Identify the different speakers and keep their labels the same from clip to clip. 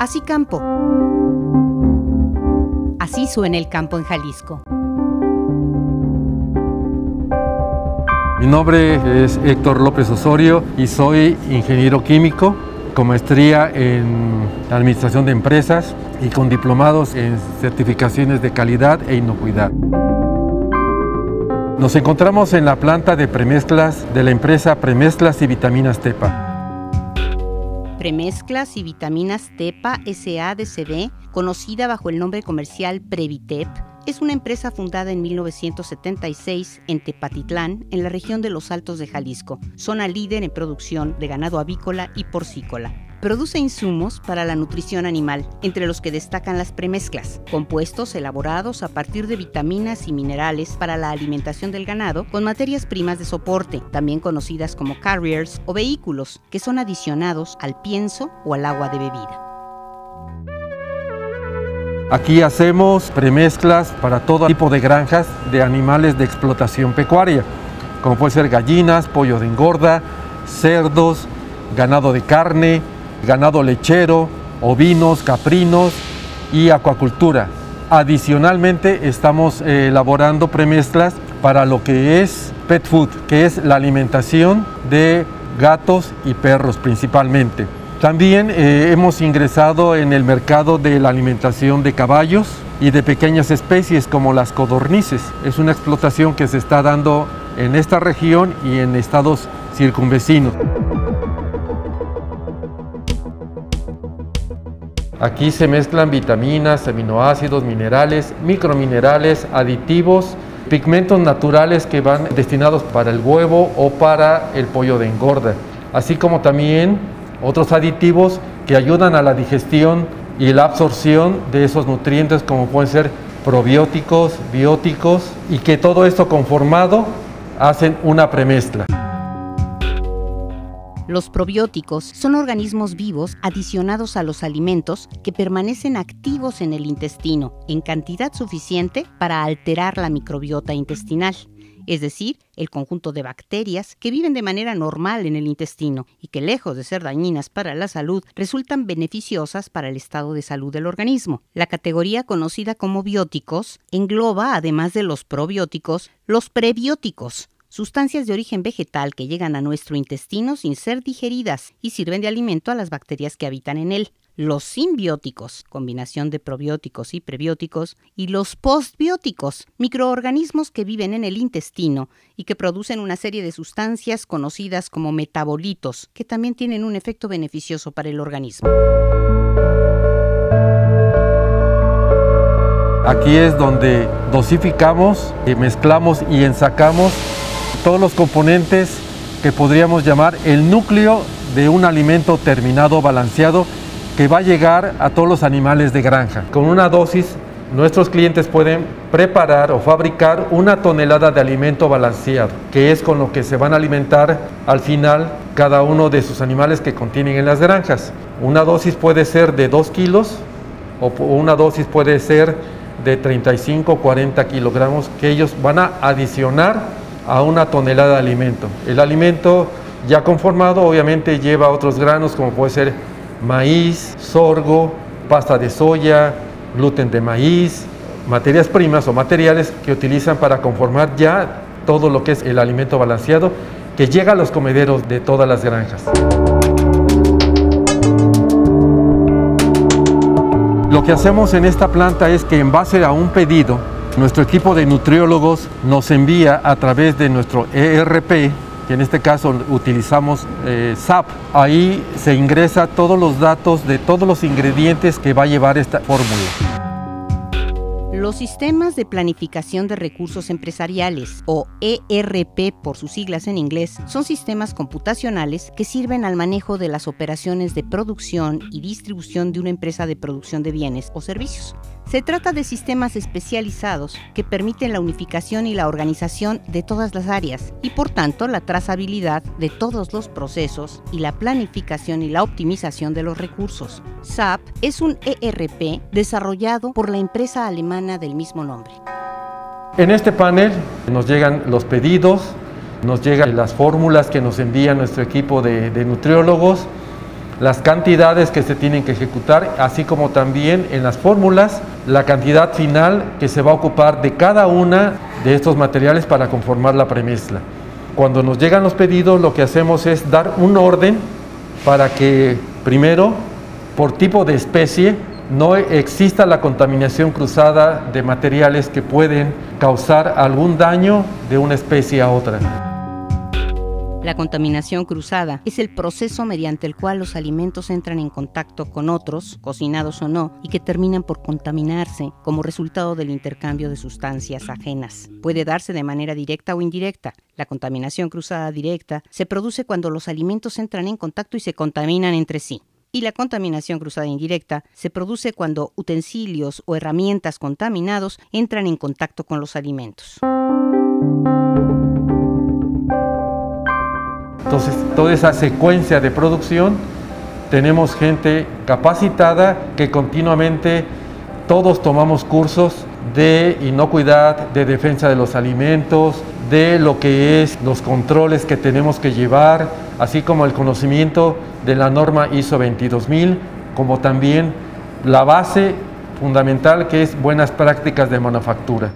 Speaker 1: Así campo. Así suena el campo en Jalisco.
Speaker 2: Mi nombre es Héctor López Osorio y soy ingeniero químico con maestría en administración de empresas y con diplomados en certificaciones de calidad e inocuidad. Nos encontramos en la planta de premezclas de la empresa Premezclas y Vitaminas Tepa.
Speaker 1: Premezclas y Vitaminas Tepa SADCB, conocida bajo el nombre comercial Previtep, es una empresa fundada en 1976 en Tepatitlán, en la región de los Altos de Jalisco, zona líder en producción de ganado avícola y porcícola. Produce insumos para la nutrición animal, entre los que destacan las premezclas, compuestos elaborados a partir de vitaminas y minerales para la alimentación del ganado con materias primas de soporte, también conocidas como carriers o vehículos, que son adicionados al pienso o al agua de bebida.
Speaker 2: Aquí hacemos premezclas para todo tipo de granjas de animales de explotación pecuaria, como puede ser gallinas, pollo de engorda, cerdos, ganado de carne, ganado lechero, ovinos, caprinos y acuacultura. Adicionalmente estamos eh, elaborando premezclas para lo que es pet food, que es la alimentación de gatos y perros principalmente. También eh, hemos ingresado en el mercado de la alimentación de caballos y de pequeñas especies como las codornices. Es una explotación que se está dando en esta región y en estados circunvecinos. Aquí se mezclan vitaminas, aminoácidos, minerales, microminerales, aditivos, pigmentos naturales que van destinados para el huevo o para el pollo de engorda, así como también otros aditivos que ayudan a la digestión y la absorción de esos nutrientes como pueden ser probióticos, bióticos y que todo esto conformado hacen una premezcla.
Speaker 1: Los probióticos son organismos vivos adicionados a los alimentos que permanecen activos en el intestino en cantidad suficiente para alterar la microbiota intestinal es decir, el conjunto de bacterias que viven de manera normal en el intestino y que lejos de ser dañinas para la salud, resultan beneficiosas para el estado de salud del organismo. La categoría conocida como bióticos engloba, además de los probióticos, los prebióticos, sustancias de origen vegetal que llegan a nuestro intestino sin ser digeridas y sirven de alimento a las bacterias que habitan en él los simbióticos, combinación de probióticos y prebióticos, y los postbióticos, microorganismos que viven en el intestino y que producen una serie de sustancias conocidas como metabolitos, que también tienen un efecto beneficioso para el organismo.
Speaker 2: Aquí es donde dosificamos, mezclamos y ensacamos todos los componentes que podríamos llamar el núcleo de un alimento terminado balanceado que va a llegar a todos los animales de granja. Con una dosis, nuestros clientes pueden preparar o fabricar una tonelada de alimento balanceado, que es con lo que se van a alimentar al final cada uno de sus animales que contienen en las granjas. Una dosis puede ser de 2 kilos o una dosis puede ser de 35 o 40 kilogramos que ellos van a adicionar a una tonelada de alimento. El alimento ya conformado obviamente lleva otros granos como puede ser maíz, sorgo, pasta de soya, gluten de maíz, materias primas o materiales que utilizan para conformar ya todo lo que es el alimento balanceado que llega a los comederos de todas las granjas. Lo que hacemos en esta planta es que en base a un pedido, nuestro equipo de nutriólogos nos envía a través de nuestro ERP que en este caso utilizamos eh, SAP, ahí se ingresa todos los datos de todos los ingredientes que va a llevar esta fórmula.
Speaker 1: Los sistemas de planificación de recursos empresariales, o ERP por sus siglas en inglés, son sistemas computacionales que sirven al manejo de las operaciones de producción y distribución de una empresa de producción de bienes o servicios. Se trata de sistemas especializados que permiten la unificación y la organización de todas las áreas y por tanto la trazabilidad de todos los procesos y la planificación y la optimización de los recursos. SAP es un ERP desarrollado por la empresa alemana del mismo nombre.
Speaker 2: En este panel nos llegan los pedidos Nos llegan las fórmulas que nos envía nuestro equipo de, de nutriólogos, las cantidades que se tienen que ejecutar, así como también en las fórmulas la cantidad final que se va a ocupar de cada una de estos materiales para conformar la premezcla. Cuando nos llegan los pedidos lo que hacemos es dar un orden para que primero, por tipo de especie, no exista la contaminación cruzada de materiales que pueden causar algún daño de una especie a otra.
Speaker 1: La contaminación cruzada es el proceso mediante el cual los alimentos entran en contacto con otros, cocinados o no, y que terminan por contaminarse como resultado del intercambio de sustancias ajenas. Puede darse de manera directa o indirecta. La contaminación cruzada directa se produce cuando los alimentos entran en contacto y se contaminan entre sí. Y la contaminación cruzada indirecta se produce cuando utensilios o herramientas contaminados entran en contacto con los alimentos.
Speaker 2: Entonces, toda esa secuencia de producción, tenemos gente capacitada que continuamente todos tomamos cursos de inocuidad, de defensa de los alimentos, de lo que es los controles que tenemos que llevar, así como el conocimiento de la norma ISO 22000, como también la base fundamental que es buenas prácticas de manufactura.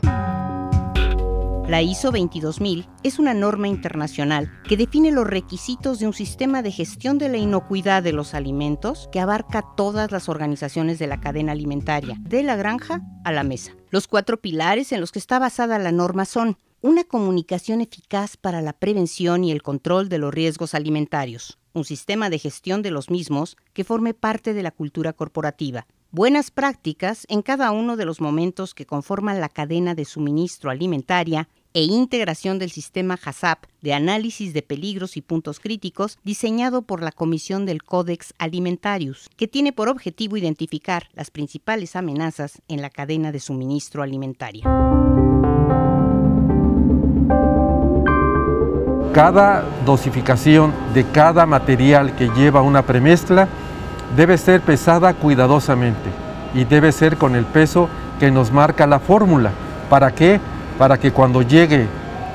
Speaker 1: La ISO 22000 es una norma internacional que define los requisitos de un sistema de gestión de la inocuidad de los alimentos que abarca todas las organizaciones de la cadena alimentaria, de la granja a la mesa. Los cuatro pilares en los que está basada la norma son una comunicación eficaz para la prevención y el control de los riesgos alimentarios, un sistema de gestión de los mismos que forme parte de la cultura corporativa, buenas prácticas en cada uno de los momentos que conforman la cadena de suministro alimentaria e integración del sistema HACCP de análisis de peligros y puntos críticos diseñado por la Comisión del Codex Alimentarius, que tiene por objetivo identificar las principales amenazas en la cadena de suministro alimentaria.
Speaker 2: Cada dosificación de cada material que lleva una premezcla debe ser pesada cuidadosamente y debe ser con el peso que nos marca la fórmula. ¿Para qué? Para que cuando llegue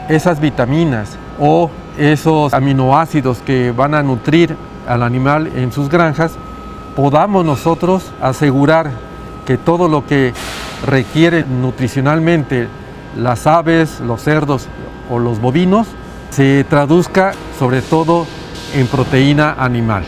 Speaker 2: esas vitaminas o esos aminoácidos que van a nutrir al animal en sus granjas, podamos nosotros asegurar que todo lo que requiere nutricionalmente las aves, los cerdos o los bovinos se traduzca sobre todo en proteína animal.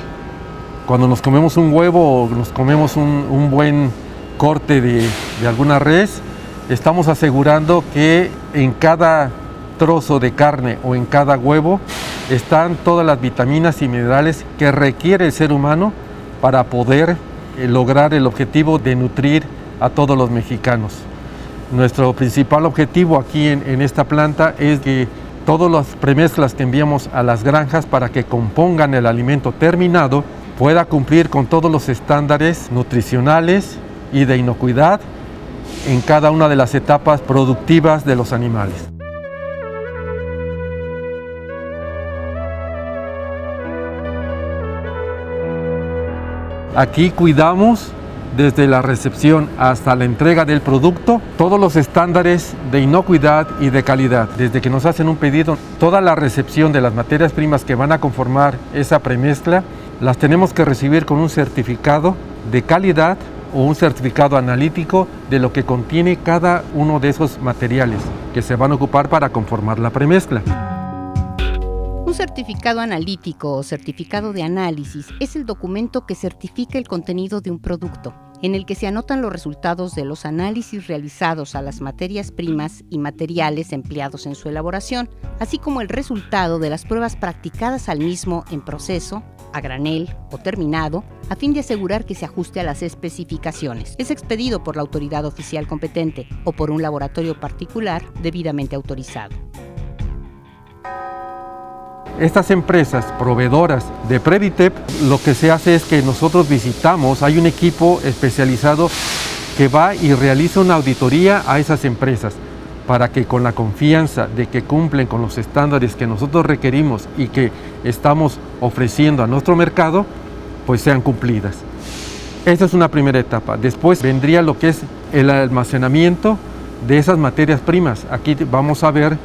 Speaker 2: Cuando nos comemos un huevo o nos comemos un, buen corte de, alguna res, estamos asegurando que en cada trozo de carne o en cada huevo están todas las vitaminas y minerales que requiere el ser humano para poder eh, lograr el objetivo de nutrir a todos los mexicanos. Nuestro principal objetivo aquí en, en esta planta es que todas las premezclas que enviamos a las granjas para que compongan el alimento terminado pueda cumplir con todos los estándares nutricionales y de inocuidad en cada una de las etapas productivas de los animales. Aquí cuidamos desde la recepción hasta la entrega del producto, todos los estándares de inocuidad y de calidad. Desde que nos hacen un pedido, toda la recepción de las materias primas que van a conformar esa premezcla las tenemos que recibir con un certificado de calidad o un certificado analítico de lo que contiene cada uno de esos materiales que se van a ocupar para conformar la premezcla.
Speaker 1: Un certificado analítico o certificado de análisis es el documento que certifica el contenido de un producto en el que se anotan los resultados de los análisis realizados a las materias primas y materiales empleados en su elaboración, así como el resultado de las pruebas practicadas al mismo en proceso, a granel o terminado, a fin de asegurar que se ajuste a las especificaciones. Es expedido por la autoridad oficial competente o por un laboratorio particular debidamente autorizado.
Speaker 2: Estas empresas proveedoras de Preditep, lo que se hace es que nosotros visitamos, hay un equipo especializado que va y realiza una auditoría a esas empresas para que con la confianza de que cumplen con los estándares que nosotros requerimos y que estamos ofreciendo a nuestro mercado, pues sean cumplidas. Esa es una primera etapa. Después vendría lo que es el almacenamiento de esas materias primas. Aquí vamos a ver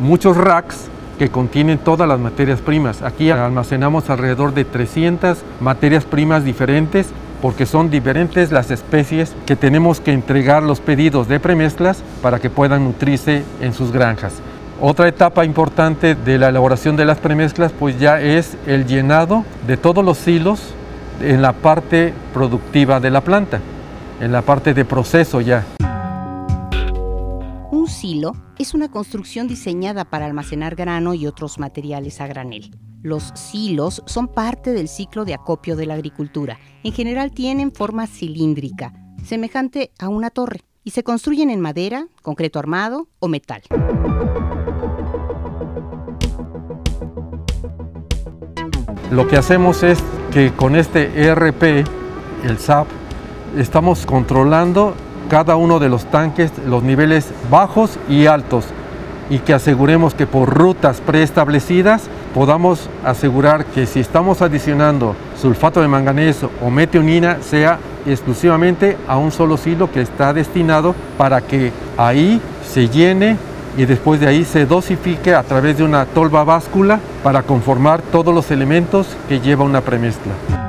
Speaker 2: muchos racks que contienen todas las materias primas. Aquí almacenamos alrededor de 300 materias primas diferentes porque son diferentes las especies que tenemos que entregar los pedidos de premezclas para que puedan nutrirse en sus granjas. Otra etapa importante de la elaboración de las premezclas pues ya es el llenado de todos los silos en la parte productiva de la planta, en la parte de proceso ya.
Speaker 1: Un silo es una construcción diseñada para almacenar grano y otros materiales a granel. Los silos son parte del ciclo de acopio de la agricultura. En general tienen forma cilíndrica, semejante a una torre, y se construyen en madera, concreto armado o metal.
Speaker 2: Lo que hacemos es que con este ERP, el SAP, estamos controlando cada uno de los tanques, los niveles bajos y altos y que aseguremos que por rutas preestablecidas podamos asegurar que si estamos adicionando sulfato de manganeso o metionina sea exclusivamente a un solo silo que está destinado para que ahí se llene y después de ahí se dosifique a través de una tolva báscula para conformar todos los elementos que lleva una premezcla.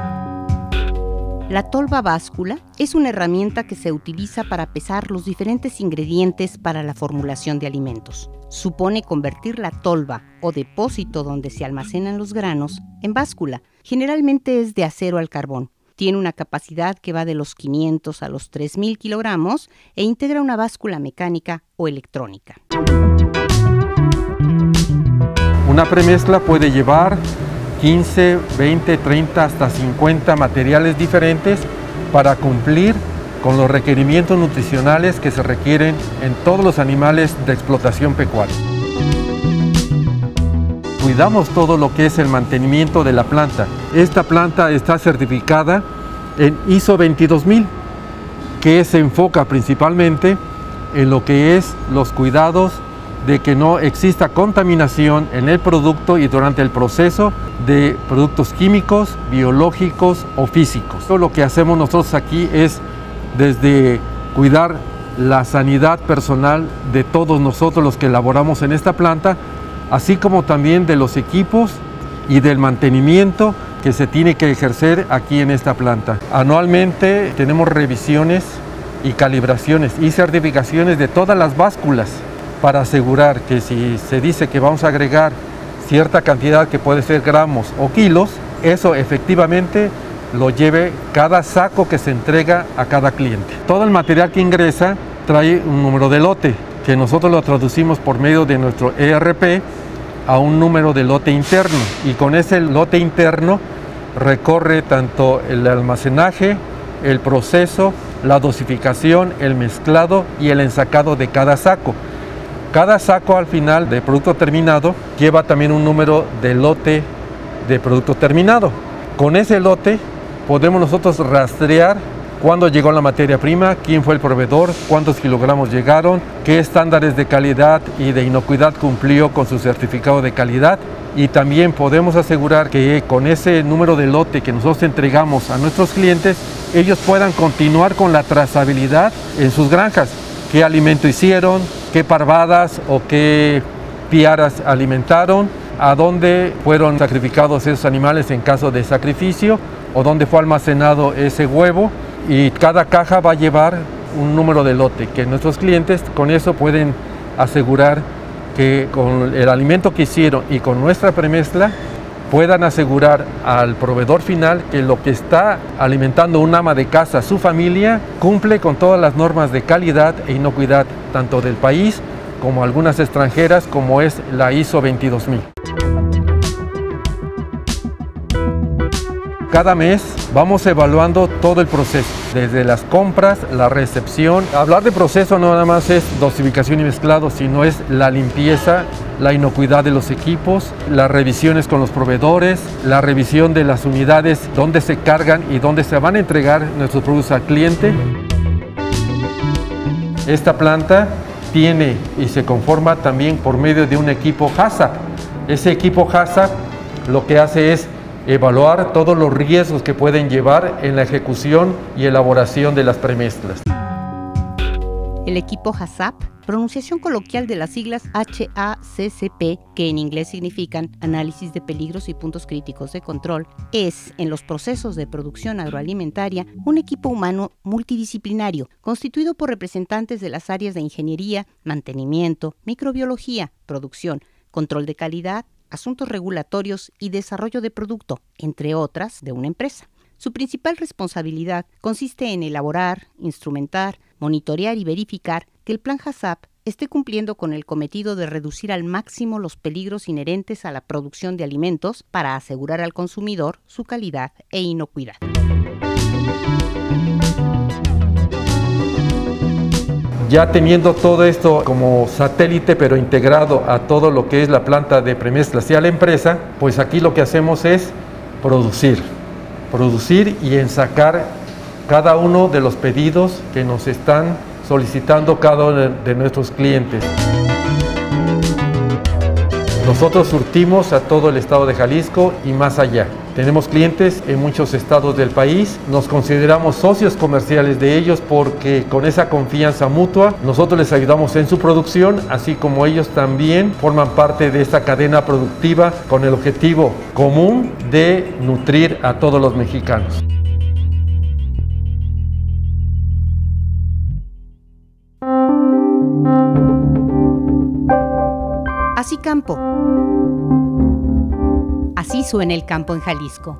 Speaker 1: La tolva báscula es una herramienta que se utiliza para pesar los diferentes ingredientes para la formulación de alimentos. Supone convertir la tolva o depósito donde se almacenan los granos en báscula. Generalmente es de acero al carbón. Tiene una capacidad que va de los 500 a los 3000 kilogramos e integra una báscula mecánica o electrónica.
Speaker 2: Una premezcla puede llevar 15, 20, 30, hasta 50 materiales diferentes para cumplir con los requerimientos nutricionales que se requieren en todos los animales de explotación pecuaria. Cuidamos todo lo que es el mantenimiento de la planta. Esta planta está certificada en ISO 22000, que se enfoca principalmente en lo que es los cuidados de que no exista contaminación en el producto y durante el proceso de productos químicos, biológicos o físicos. Todo lo que hacemos nosotros aquí es desde cuidar la sanidad personal de todos nosotros los que elaboramos en esta planta, así como también de los equipos y del mantenimiento que se tiene que ejercer aquí en esta planta. Anualmente tenemos revisiones y calibraciones y certificaciones de todas las básculas para asegurar que si se dice que vamos a agregar cierta cantidad que puede ser gramos o kilos, eso efectivamente lo lleve cada saco que se entrega a cada cliente. Todo el material que ingresa trae un número de lote que nosotros lo traducimos por medio de nuestro ERP a un número de lote interno y con ese lote interno recorre tanto el almacenaje, el proceso, la dosificación, el mezclado y el ensacado de cada saco. Cada saco al final de producto terminado lleva también un número de lote de producto terminado. Con ese lote podemos nosotros rastrear cuándo llegó la materia prima, quién fue el proveedor, cuántos kilogramos llegaron, qué estándares de calidad y de inocuidad cumplió con su certificado de calidad y también podemos asegurar que con ese número de lote que nosotros entregamos a nuestros clientes, ellos puedan continuar con la trazabilidad en sus granjas, qué alimento hicieron, qué parvadas o qué piaras alimentaron, a dónde fueron sacrificados esos animales en caso de sacrificio o dónde fue almacenado ese huevo y cada caja va a llevar un número de lote que nuestros clientes con eso pueden asegurar que con el alimento que hicieron y con nuestra premezcla puedan asegurar al proveedor final que lo que está alimentando un ama de casa, su familia, cumple con todas las normas de calidad e inocuidad tanto del país como algunas extranjeras como es la ISO 22000. Cada mes vamos evaluando todo el proceso, desde las compras, la recepción. Hablar de proceso no nada más es dosificación y mezclado, sino es la limpieza, la inocuidad de los equipos, las revisiones con los proveedores, la revisión de las unidades, dónde se cargan y dónde se van a entregar nuestros productos al cliente. Esta planta tiene y se conforma también por medio de un equipo HACCP. Ese equipo HACCP lo que hace es evaluar todos los riesgos que pueden llevar en la ejecución y elaboración de las premezclas.
Speaker 1: El equipo HACCP pronunciación coloquial de las siglas HACCP, que en inglés significan Análisis de Peligros y Puntos Críticos de Control, es, en los procesos de producción agroalimentaria, un equipo humano multidisciplinario, constituido por representantes de las áreas de ingeniería, mantenimiento, microbiología, producción, control de calidad, asuntos regulatorios y desarrollo de producto, entre otras, de una empresa. Su principal responsabilidad consiste en elaborar, instrumentar, monitorear y verificar que el plan HACCP esté cumpliendo con el cometido de reducir al máximo los peligros inherentes a la producción de alimentos para asegurar al consumidor su calidad e inocuidad.
Speaker 2: Ya teniendo todo esto como satélite, pero integrado a todo lo que es la planta de premezclas y a la empresa, pues aquí lo que hacemos es producir, producir y ensacar cada uno de los pedidos que nos están solicitando cada uno de nuestros clientes. Nosotros surtimos a todo el estado de Jalisco y más allá. Tenemos clientes en muchos estados del país, nos consideramos socios comerciales de ellos porque con esa confianza mutua nosotros les ayudamos en su producción, así como ellos también forman parte de esta cadena productiva con el objetivo común de nutrir a todos los mexicanos.
Speaker 1: Así campo. Así suena el campo en Jalisco.